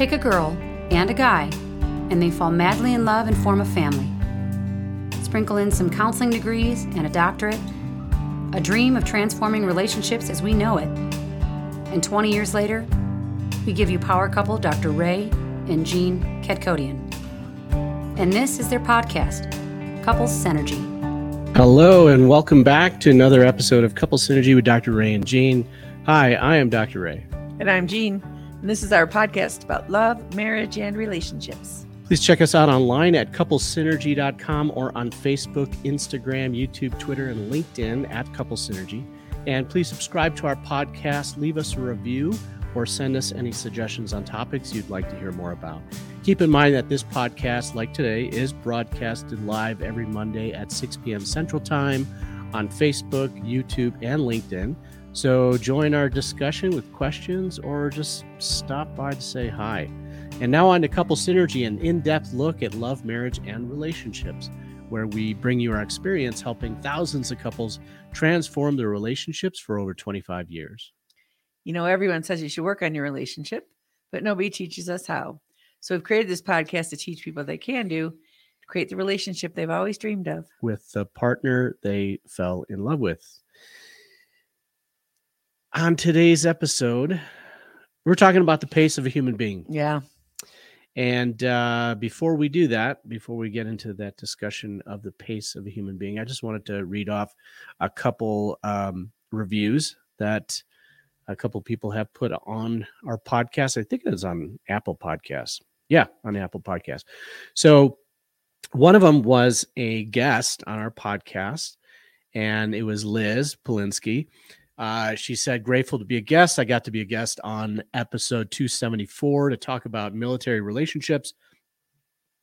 Take a girl and a guy, and they fall madly in love and form a family. Sprinkle in some counseling degrees and a doctorate, a dream of transforming relationships as we know it. And 20 years later, we give you power couple Dr. Ray and Jean Kadkhodaian. And this is their podcast, Couples Synergy. Hello, and welcome back to another episode of Couple Synergy with Dr. Ray and Jean. Hi, I am Dr. Ray. And I'm Jean. And this is our podcast about love, marriage, and relationships. Please check us out online at couplesynergy.com or on Facebook, Instagram, YouTube, Twitter, and LinkedIn at Couple Synergy. And please subscribe to our podcast, leave us a review, or send us any suggestions on topics you'd like to hear more about. Keep in mind that this podcast, like today, is broadcasted live every Monday at 6 p.m. Central Time on Facebook, YouTube, and LinkedIn. So join our discussion with questions or just stop by to say hi. And now on to Couple Synergy, an in depth look at love, marriage, and relationships, where we bring you our experience helping thousands of couples transform their relationships for over 25 years. You know, everyone says you should work on your relationship, but nobody teaches us how. So we've created this podcast to teach people they can do to create the relationship they've always dreamed of with the partner they fell in love with. On today's episode, we're talking about the pace of a human being. Yeah. And uh, before we do that, before we get into that discussion of the pace of a human being, I just wanted to read off a couple um, reviews that a couple people have put on our podcast. I think it is on Apple Podcasts. Yeah, on Apple Podcast. So one of them was a guest on our podcast, and it was Liz Polinsky. Uh, she said, grateful to be a guest. I got to be a guest on episode 274 to talk about military relationships.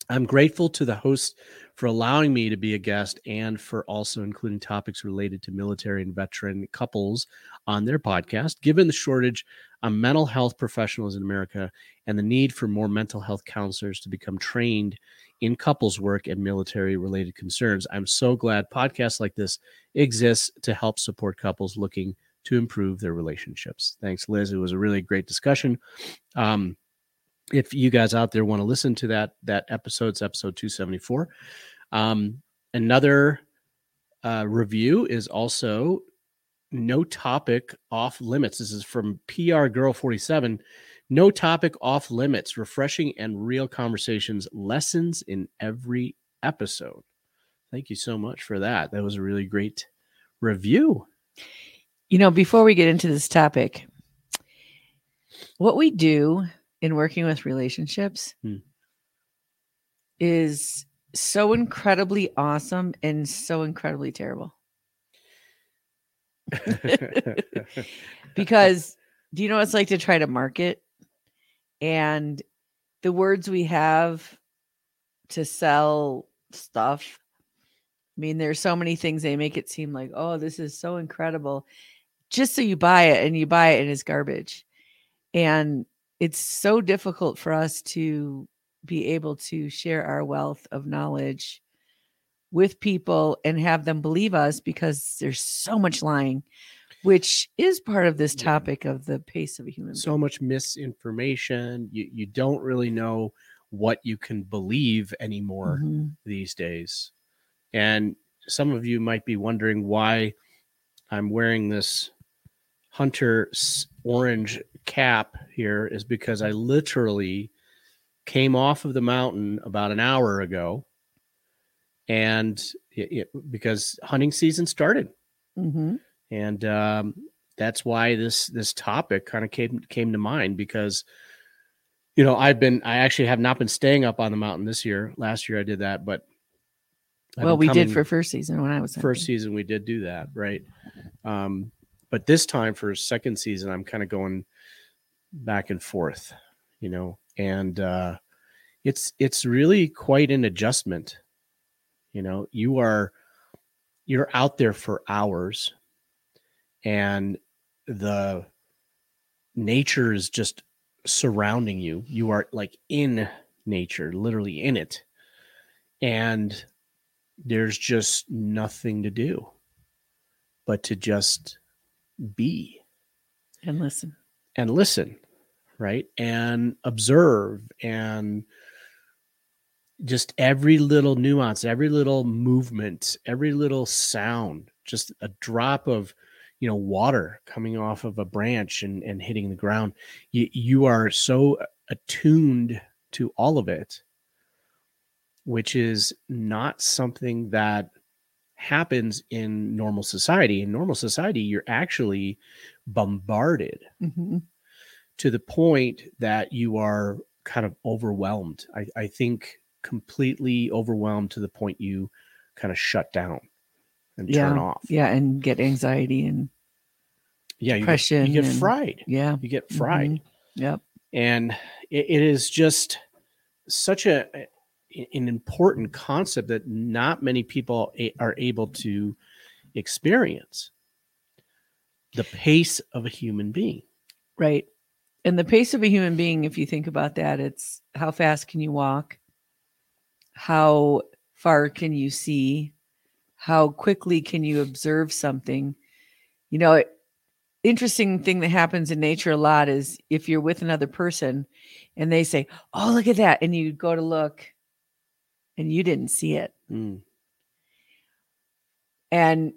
I'm grateful to the host for allowing me to be a guest and for also including topics related to military and veteran couples on their podcast. Given the shortage of mental health professionals in America and the need for more mental health counselors to become trained in couples work and military related concerns, I'm so glad podcasts like this exist to help support couples looking to improve their relationships. Thanks, Liz. It was a really great discussion. Um, if you guys out there want to listen to that that episode, it's episode 274. Um, another uh, review is also no topic off limits. This is from PR Girl 47. No topic off limits, refreshing and real conversations, lessons in every episode. Thank you so much for that. That was a really great review. You know, before we get into this topic, what we do in working with relationships hmm. is so incredibly awesome and so incredibly terrible. because do you know what it's like to try to market and the words we have to sell stuff I mean, there's so many things they make it seem like, oh, this is so incredible just so you buy it and you buy it and it's garbage. And it's so difficult for us to be able to share our wealth of knowledge with people and have them believe us because there's so much lying which is part of this topic of the pace of a human so being. much misinformation you you don't really know what you can believe anymore mm-hmm. these days and some of you might be wondering why i'm wearing this hunter orange cap here is because I literally came off of the mountain about an hour ago, and it, it, because hunting season started, mm-hmm. and um, that's why this this topic kind of came came to mind because you know I've been I actually have not been staying up on the mountain this year. Last year I did that, but I've well, we did for first season when I was first season. We did do that, right? Um, but this time for second season, I'm kind of going back and forth, you know, and uh, it's it's really quite an adjustment. You know, you are you're out there for hours, and the nature is just surrounding you. You are like in nature, literally in it, and there's just nothing to do but to just be and listen. and listen right? And observe and just every little nuance every little movement every little sound just a drop of you know water coming off of a branch and, and hitting the ground. You, you are so attuned to all of it which is not something that happens in normal society in normal society you're actually bombarded Mhm. to the point that you are kind of overwhelmed. I, I think completely overwhelmed to the point you kind of shut down and Yeah. turn off. Yeah, and get anxiety and Yeah, you get, you get and- fried. yeah. You get fried. Mhm. Yep. And it, it is just such a an important concept that not many people are able to experience the pace of a human being. Right. And the pace of a human being, if you think about that, it's how fast can you walk? How far can you see? How quickly can you observe something? You know, interesting thing that happens in nature a lot is if you're with another person and they say, Oh, look at that. And you go to look and you didn't see it. Mm, and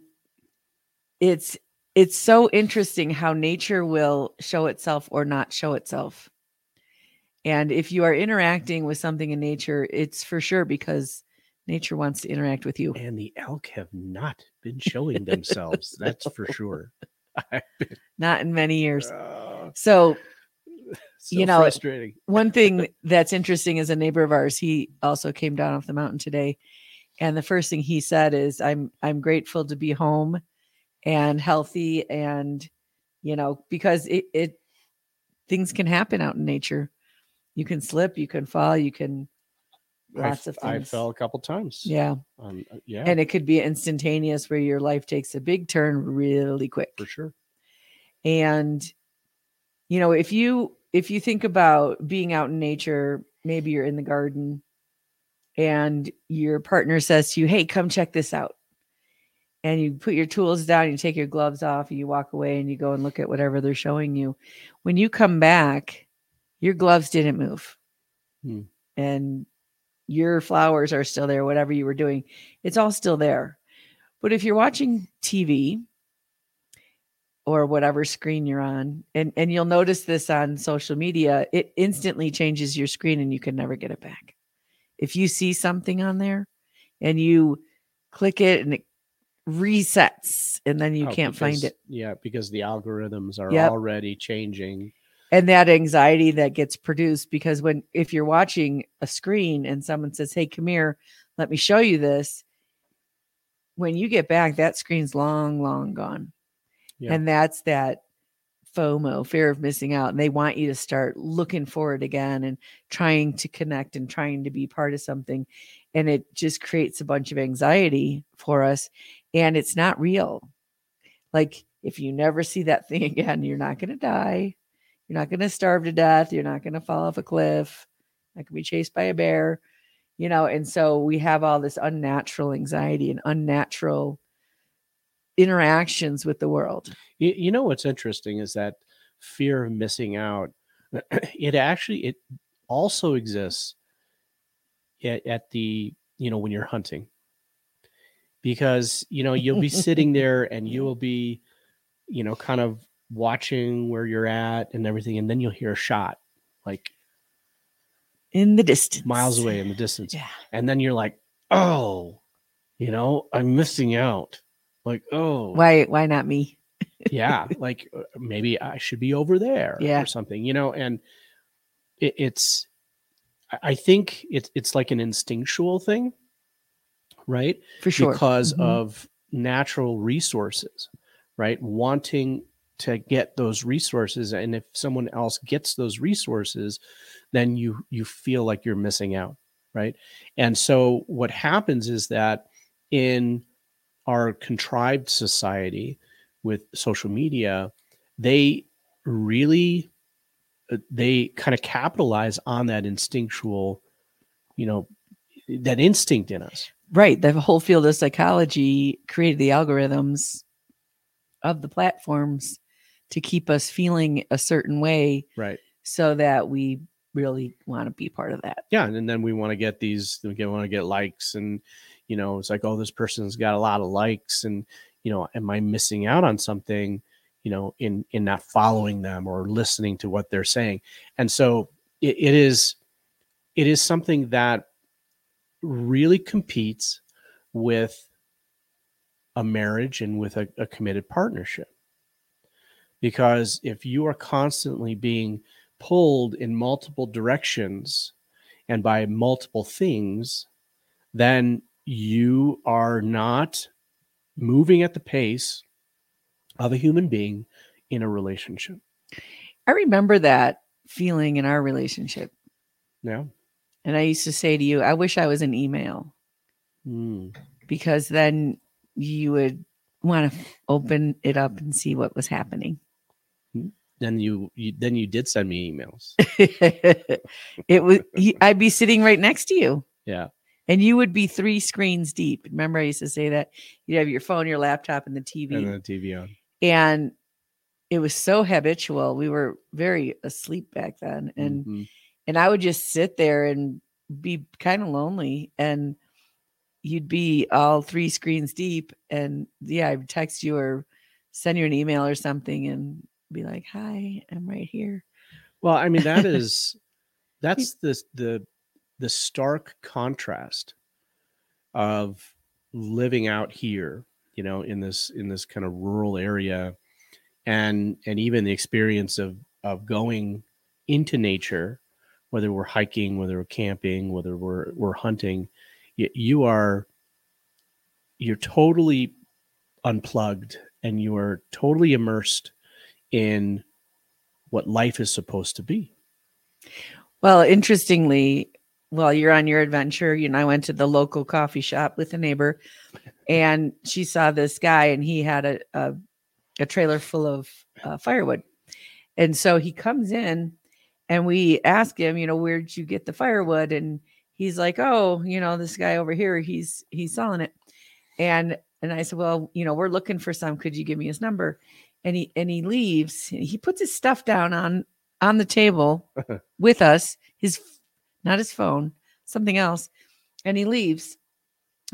it's it's so interesting how nature will show itself or not show itself and if you are interacting with something in nature it's for sure because nature wants to interact with you And the elk have not been showing themselves. That's for sure. Not in many years Oh, so so You know, frustrating. one thing that's interesting is a neighbor of ours he also came down off the mountain today and the first thing he said is i'm i'm grateful to be home and healthy and you know because it, it things can happen out in nature you can slip you can fall you can lots I, of things. I fell a couple times. yeah Um, uh, yeah, and it could be instantaneous where your life takes a big turn really quick for sure. and you know if you if you think about being out in nature maybe you're in the garden and your partner says to you hey come check this out. And you put your tools down you take your gloves off and you walk away and you go and look at whatever they're showing you. When you come back your gloves didn't move. Hmm. and your flowers are still there whatever you were doing it's all still there. But if you're watching tv or whatever screen you're on and and you'll notice this on social media it instantly changes your screen and you can never get it back if you see something on there and you click it and it resets and then you Oh, can't find it Yeah, because the algorithms are Yep. already changing. and that anxiety that gets produced because when if you're watching a screen and someone says hey come here let me show you this when you get back that screen's long long gone Yeah. and that's that FOMO, fear of missing out. And they want you to start looking for it again and trying to connect and trying to be part of something. And it just creates a bunch of anxiety for us. And it's not real. Like if you never see that thing again, you're not going to die. You're not going to starve to death. You're not going to fall off a cliff. I to be chased by a bear. You know, and so we have all this unnatural anxiety and unnatural interactions with the world. You, you know what's interesting is that fear of missing out. It actually it also exists at, at the you know when you're hunting because you know you'll be sitting there and you will be you know kind of watching where you're at and everything and then you'll hear a shot like in the distance. miles away in the distance Yeah. and then you're like oh you know i'm missing out like oh Why why not me? yeah like uh, maybe i should be over there Yeah. or something you know and it, it's I- think it's it's like an instinctual thing right For sure. because Mhm. of natural resources right wanting to get those resources and if someone else gets those resources then you you feel like you're missing out right and so what happens is that in our contrived society with social media they really uh, they kind of capitalize on that instinctual you know that instinct in us right. The whole field of psychology created the algorithms of the platforms to keep us feeling a certain way right so that we really want to be part of that. yeah and then we want to get these we want to get likes and you know it's like oh this person's got a lot of likes and you know am i missing out on something you know in in not following them or listening to what they're saying? And so it, it is it is something that really competes with a marriage and with a, a committed partnership. Because if you are constantly being pulled in multiple directions and by multiple things, then you are not moving at the pace of a human being in a relationship. I remember that feeling in our relationship. Yeah. And I used to say to you, I wish I was an email Mm. because then you would want to open it up and see what was happening. Then you, you then you did send me emails. it was I'd be sitting right next to you Yeah. And you would be three screens deep. Remember I used to say that you'd have your phone, your laptop and the TV. And the TV on. and it was so habitual. We were very asleep back then and Mhm. and I would just sit there and be kind of lonely and you'd be all three screens deep and yeah, I'd text you or send you an email or something and be like, "Hi, I'm right here." Well, I mean that is that's the the the stark contrast of living out here, you know, in this in this kind of rural area and and even the experience of of going into nature, whether we're hiking, whether we're camping, whether we're we're hunting, you, you are you're totally unplugged and you are totally immersed in what life is supposed to be. Well, interestingly, while you're on your adventure, you know, I went to the local coffee shop with a neighbor and she saw this guy and he had a a, a trailer full of uh, firewood. And so he comes in and we ask him, you know, where'd you get the firewood? And he's like, Oh, you know, this guy over here, he's he's selling it. And and I said, Well, you know, we're looking for some. Could you give me his number? And he and he leaves. He puts his stuff down on on the table with us, his not his phone, something else, and he leaves.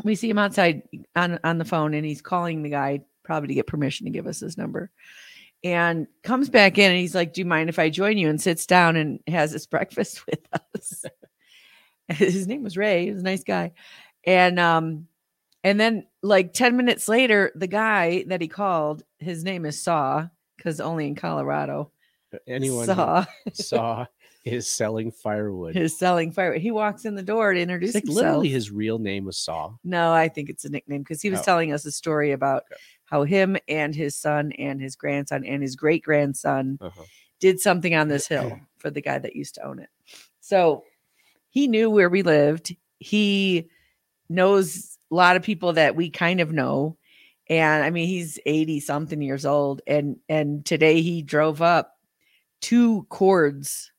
We see him outside on on the phone, and he's calling the guy probably to get permission to give us his number. And comes back in, and he's like, "Do you mind if I join you?" And sits down and has his breakfast with us. his name was Ray. He was a nice guy, and um, and then like ten minutes later, the guy that he called, his name is Saw, because only in Colorado. Anyone Saw saw is selling firewood. is selling firewood. He walks in the door to introduce like himself. literally his real name was Saw. no, I think it's a nickname because he was Oh. telling us a story about Okay. how him and his son and his grandson and his great grandson Uh-huh. did something on this hill for the guy that used to own it. So he knew where we lived. He knows a lot of people that we kind of know. And I mean, he's 80 something years old. And and today he drove up two cords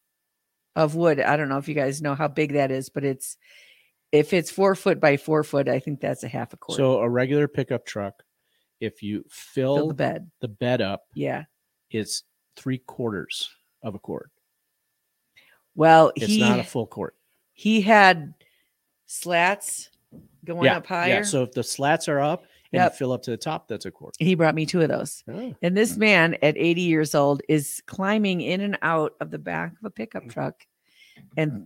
of wood. I don't know if you guys know how big that is, but it's if it's four foot by four foot, I think that's a half a cord. So a regular pickup truck, if you fill, Fill the bed. the bed up, Yeah. it's three quarters of a cord. Well, It's he not a full cord. he had slats going yeah, up higher. yeah. So if the slats are up and Yep. fill up to the top, that's a cord. he brought me two of those. Oh, And this hmm. man at 80 years old is climbing in and out of the back of a pickup hmm. truck and hmm.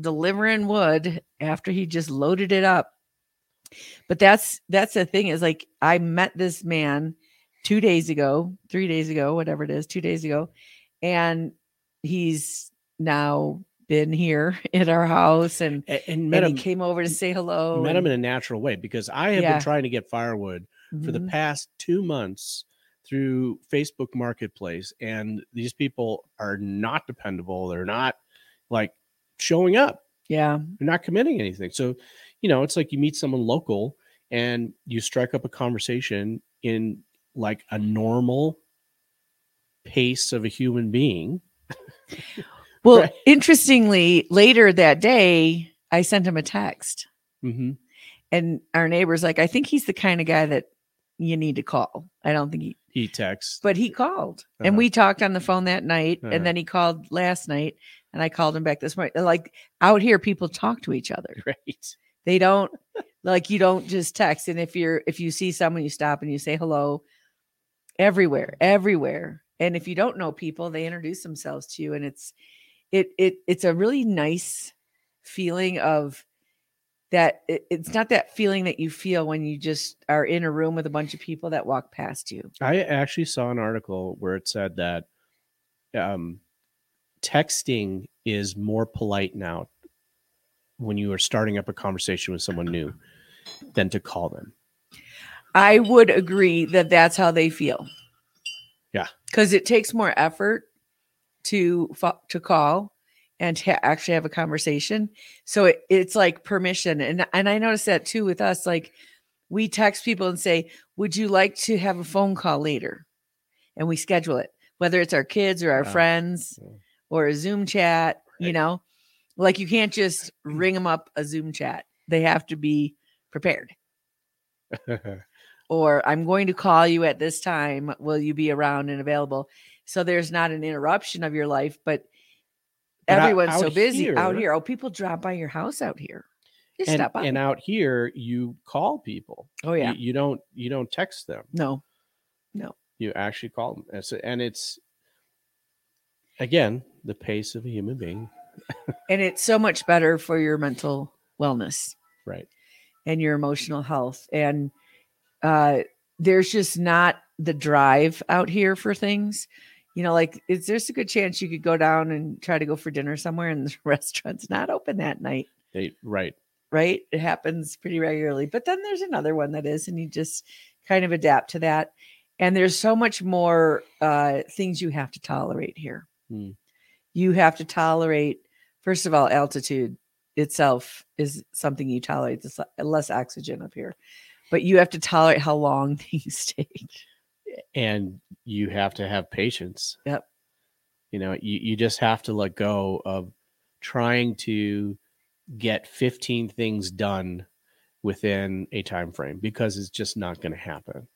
delivering wood after he just loaded it up. But that's that's the thing is like I met this man 2 days ago, 3 days ago, whatever it is, 2 days ago, and he's now been here at our house and, and, and met and him, he came over to say hello. met him in a natural way because I have Yeah. been trying to get firewood for the Mhm. past two months through Facebook Marketplace, and these people are not dependable. They're not like showing up. yeah. They're not committing anything. So, you know, it's like you meet someone local and you strike up a conversation in like a normal pace of a human being. Well, Right. interestingly, later that day, I sent him a text, Mm-hmm. and our neighbor's like, "I think he's the kind of guy that you need to call. I don't think he he texts. but he called Uh-huh. and we talked on the phone that night Uh-huh. and then he called last night and i called him back this morning like out here people talk to each other Right. they don't like you don't just text and if you're if you see someone you stop and you say hello everywhere everywhere and if you don't know people they introduce themselves to you and it's it it it's a really nice feeling of that it, it's not that feeling that you feel when you just are in a room with a bunch of people that walk past you I actually saw an article where it said that um, texting is more polite now when you are starting up a conversation with someone new than to call them. I would agree that that's how they feel. Yeah. Because it takes more effort to to call and to actually have a conversation. So it, it's like permission. And and I noticed that too with us. Like we text people and say, Would you like to have a phone call later? And we schedule it, whether it's our kids or our Wow. friends Yeah. or a Zoom chat, you know, like you can't just ring them up a Zoom chat. They have to be prepared or I'm going to call you at this time. Will you be around and available? So there's not an interruption of your life, but But out- everyone's so out busy out here- here. Oh, people drop by your house out here. Just and, stop by. and out here, you call people. oh yeah. You, you don't you don't text them. No, no. You actually call them. And, so, and it's again the pace of a human being. And it's so much better for your mental wellness Right. and your emotional health. And uh there's just not the drive out here for things. You know, like is there's a good chance you could go down and try to go for dinner somewhere and the restaurant's not open that night. They right. right? It happens pretty regularly. But then there's another one that is, and you just kind of adapt to that. And there's so much more uh, things you have to tolerate here. Hmm. You have to tolerate, first of all, altitude itself is something you tolerate. There's less oxygen up here, but you have to tolerate how long things take. And you have to have patience. Yep. You know, you, you just have to let go of trying to get 15 things done within a time frame because it's just not going to happen.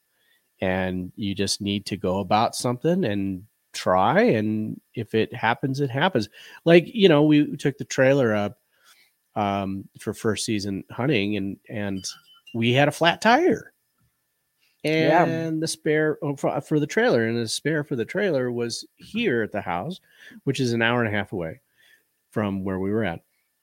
And you just need to go about something and try and if it happens it happens. Like, you know, we took the trailer up um for first season hunting and and we had a flat tire Yeah. and the spare oh, for, uh, for the trailer and the spare for the trailer was here at the house which is an hour and a half away from where we were at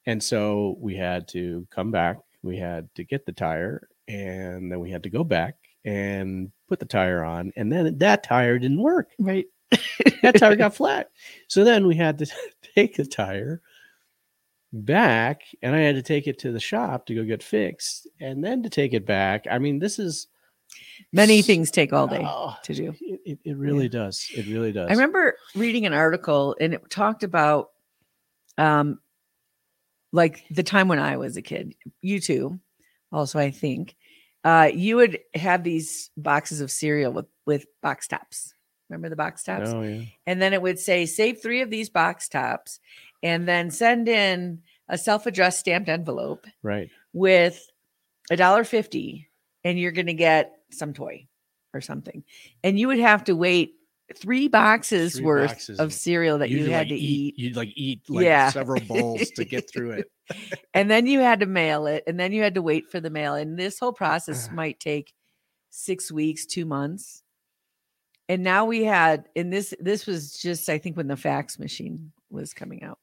and so we had to come back we had to get the tire and then we had to go back and put the tire on and then that tire didn't work Right. that tire got flat so then we had to take the tire back and i had to take it to the shop to go get fixed and then to take it back i mean this is Many things take all day Oh, to do. it, it, really does. It really does. I remember reading an article and it talked about um like the time when I was a kid. You too, also I think. Uh you would have these boxes of cereal with with box tops. Remember the box tops? Oh yeah. And then it would say save 3 of these box tops and then send in a self-addressed stamped envelope Right. with a dollar 50 and you're going to get some toy or something. And you would have to wait three boxes Three worth boxes of cereal that you had like, to eat. You'd like eat like Yeah. several bowls to get through it. And then you had to mail it and then you had to wait for the mail. And this whole process ah. might take 6 weeks, 2 months. And now we had and this this was just I think when the fax machine was coming out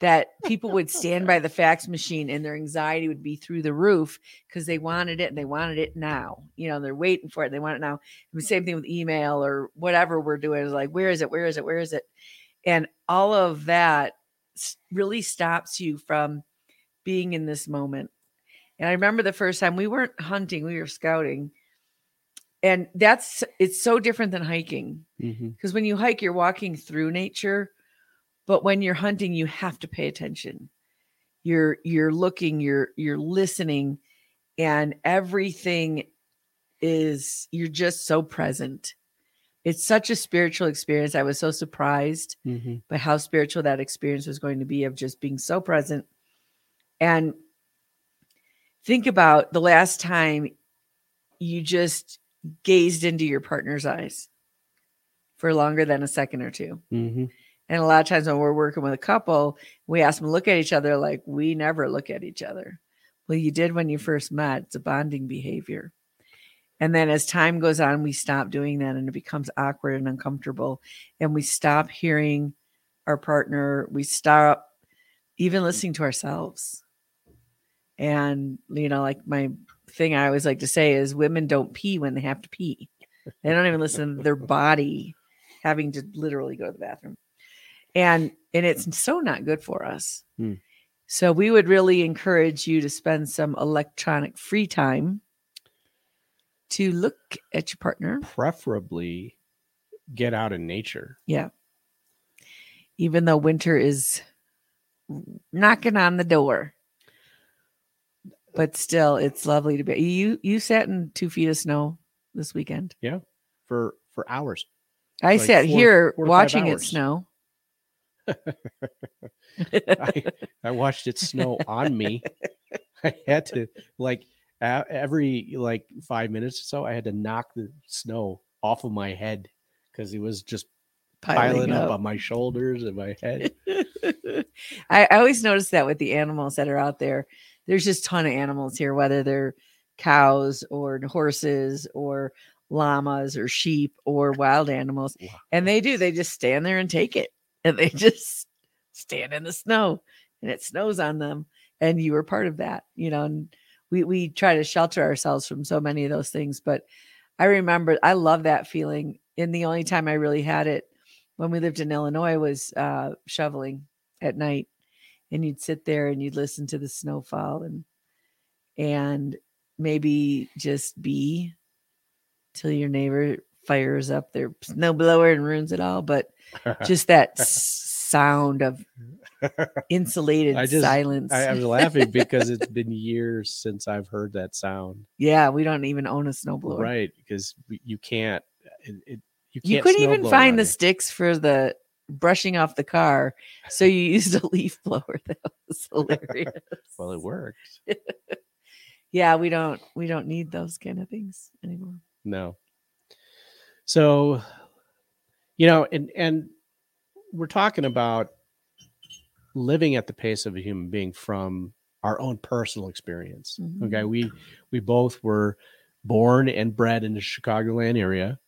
that people would stand by the fax machine and their anxiety would be through the roof because they wanted it and they wanted it now. You know, they're waiting for it. They want it now. The same thing with email or whatever we're doing is like, where is it? Where is it? Where is it? And all of that really stops you from being in this moment. And I remember the first time we weren't hunting, we were scouting. And that's it's so different than hiking mm-hmm. because when you hike, you're walking through nature, but when you're hunting, you have to pay attention. You're you're looking, you're you're listening, and everything is you're just so present. It's such a spiritual experience. I was so surprised Mhm. by how spiritual that experience was going to be of just being so present. And think about the last time you just gazed into your partner's eyes for longer than a second or two. hmm And a lot of times when we're working with a couple, we ask them to look at each other like we never look at each other. Well, you did when you mm. first met. It's a bonding behavior. And then as time goes on, we stop doing that and it becomes awkward and uncomfortable. And we stop hearing our partner. We stop even mm. listening to ourselves. And, you know, like my thing I always like to say is women don't pee when they have to pee. They don't even listen to their body having to literally go to the bathroom. And and it's so not good for us. Hmm. So we would really encourage you to spend some electronic free time to look at your partner. Preferably get out in nature. Yeah. Even though winter is knocking on the door. But still, it's lovely to be. You you sat in two feet of snow this weekend. Yeah. For for hours. I Like sat four- here four watching it snow. I, I watched it snow on me. I had to like every like five minutes or so. I had to knock the snow off of my head because it was just piling, up. on my shoulders and my head. I, I always notice that with the animals that are out there. There's just ton of animals here, whether they're cows or horses or llamas or sheep or wild animals. Wow. And they do, they just stand there and take it. And they just stand in the snow and it snows on them. And you were part of that, you know, and we we try to shelter ourselves from so many of those things. But I remember I love that feeling. And the only time I really had it when we lived in Illinois was uh, shoveling at night, and you'd sit there and you'd listen to the snowfall and and maybe just be till your neighbor fires up their snowblower and ruins it all. But just that sound of insulated I just- silence. I, was laughing because it's been years since I've heard that sound. yeah, we don't even own a snowblower. Right, because you can't. It, it, you, You can't couldn't even find the sticks for the brushing off the car, so you used a leaf blower. That was hilarious. Well, it worked. yeah, we don't we don't need those kind of things anymore. No. So, you know, and and we're talking about living at the pace of a human being from our own personal experience. Okay, Mhm. we we both were born and bred in the Chicagoland area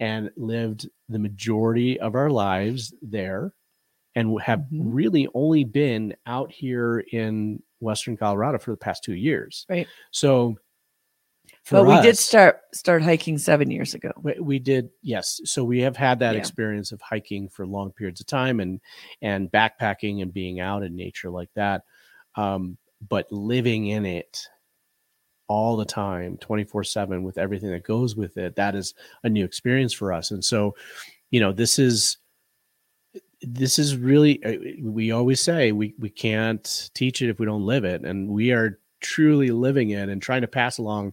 and lived the majority of our lives there and have Mhm. really only been out here in western Colorado for the past 2 years. Right. So But we did start start hiking seven years ago. we, we did yes. So we have had that Yeah. experience of hiking for long periods of time and and backpacking and being out in nature like that. Um but living in it all the time 24 7 with everything that goes with it that is a new experience for us. And so you know this is this is really uh, we always say we we can't teach it if we don't live it. And we are truly living it and trying to pass along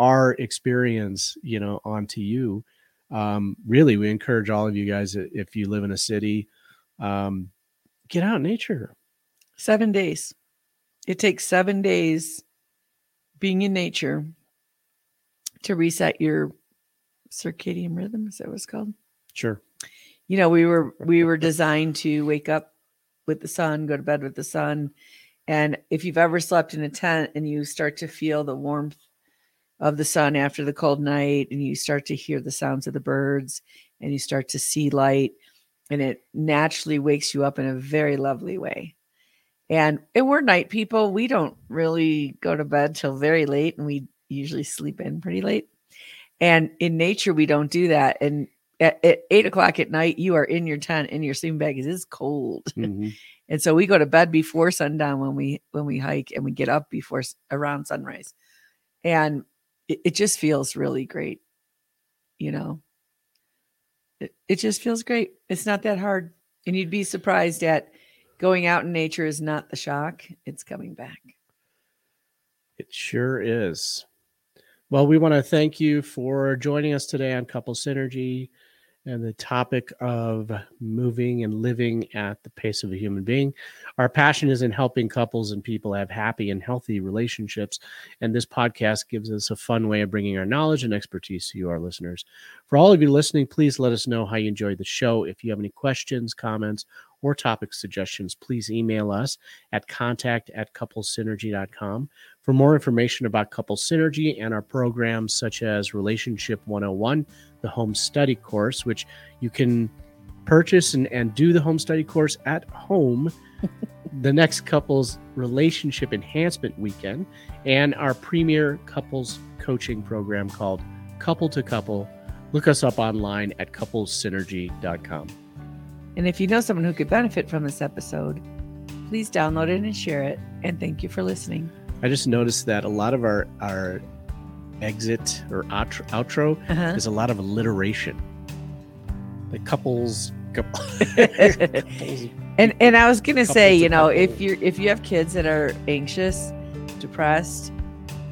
our experience you know onto you um really we encourage all of you guys if you live in a city um get out in nature Seven days. It takes seven days being in nature to reset your circadian rhythm. Is that what it's called? sure you know we were we were designed to wake up with the sun go to bed with the sun and if you've ever slept in a tent and you start to feel the warmth of the sun after the cold night and you start to hear the sounds of the birds and you start to see light and it naturally wakes you up in a very lovely way and and we're night people we don't really go to bed till very late and we usually sleep in pretty late and in nature we don't do that and at, at eight o'clock at night, you are in your tent in your sleeping bag. It is cold, Mhm. and so we go to bed before sundown when we when we hike, and we get up before around sunrise, and it, it just feels really great. You know, it, it just feels great. It's not that hard, and you'd be surprised at going out in nature is not the shock; it's coming back. It sure is. Well, we want to thank you for joining us today on Couple Synergy. And the topic of moving and living at the pace of a human being. Our passion is in helping couples and people have happy and healthy relationships. And this podcast gives us a fun way of bringing our knowledge and expertise to you, our listeners. For all of you listening, please let us know how you enjoyed the show. If you have any questions, comments, or topic suggestions, please email us at contact at couplesynergy.com. For more information about Couple Synergy and our programs such as Relationship 101, the home study course, which you can purchase and, and do the home study course at home the next couples relationship enhancement weekend and our premier couples coaching program called couple to couple look us up online at couplesynergy.com And if you know someone who could benefit from this episode, please download it and share it. And thank you for listening. i just noticed that a lot of our our exit or outro, outro Uh-huh. is a lot of alliteration the couples, couple, couples And and I was gonna say, you know, couple. if you're if you have kids that are anxious, depressed,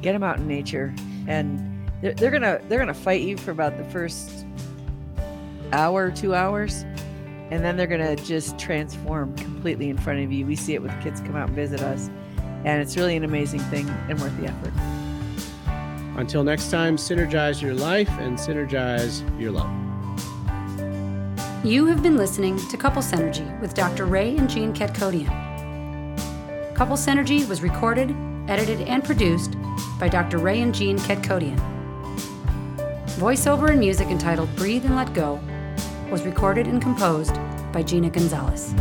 get them out in nature, and they're, they're gonna they're gonna fight you for about the first hour, two hours, and then they're gonna just transform completely in front of you. We see it with kids come out and visit us, and it's really an amazing thing and worth the effort. Until next time, synergize your life and synergize your love. You have been listening to Couple Synergy with Dr. Ray and Jean Kadkhodaian. Couple Synergy was recorded, edited, and produced by Dr. Ray and Jean Kadkhodaian. Voiceover and music entitled Breathe and Let Go was recorded and composed by Gina Gonzalez.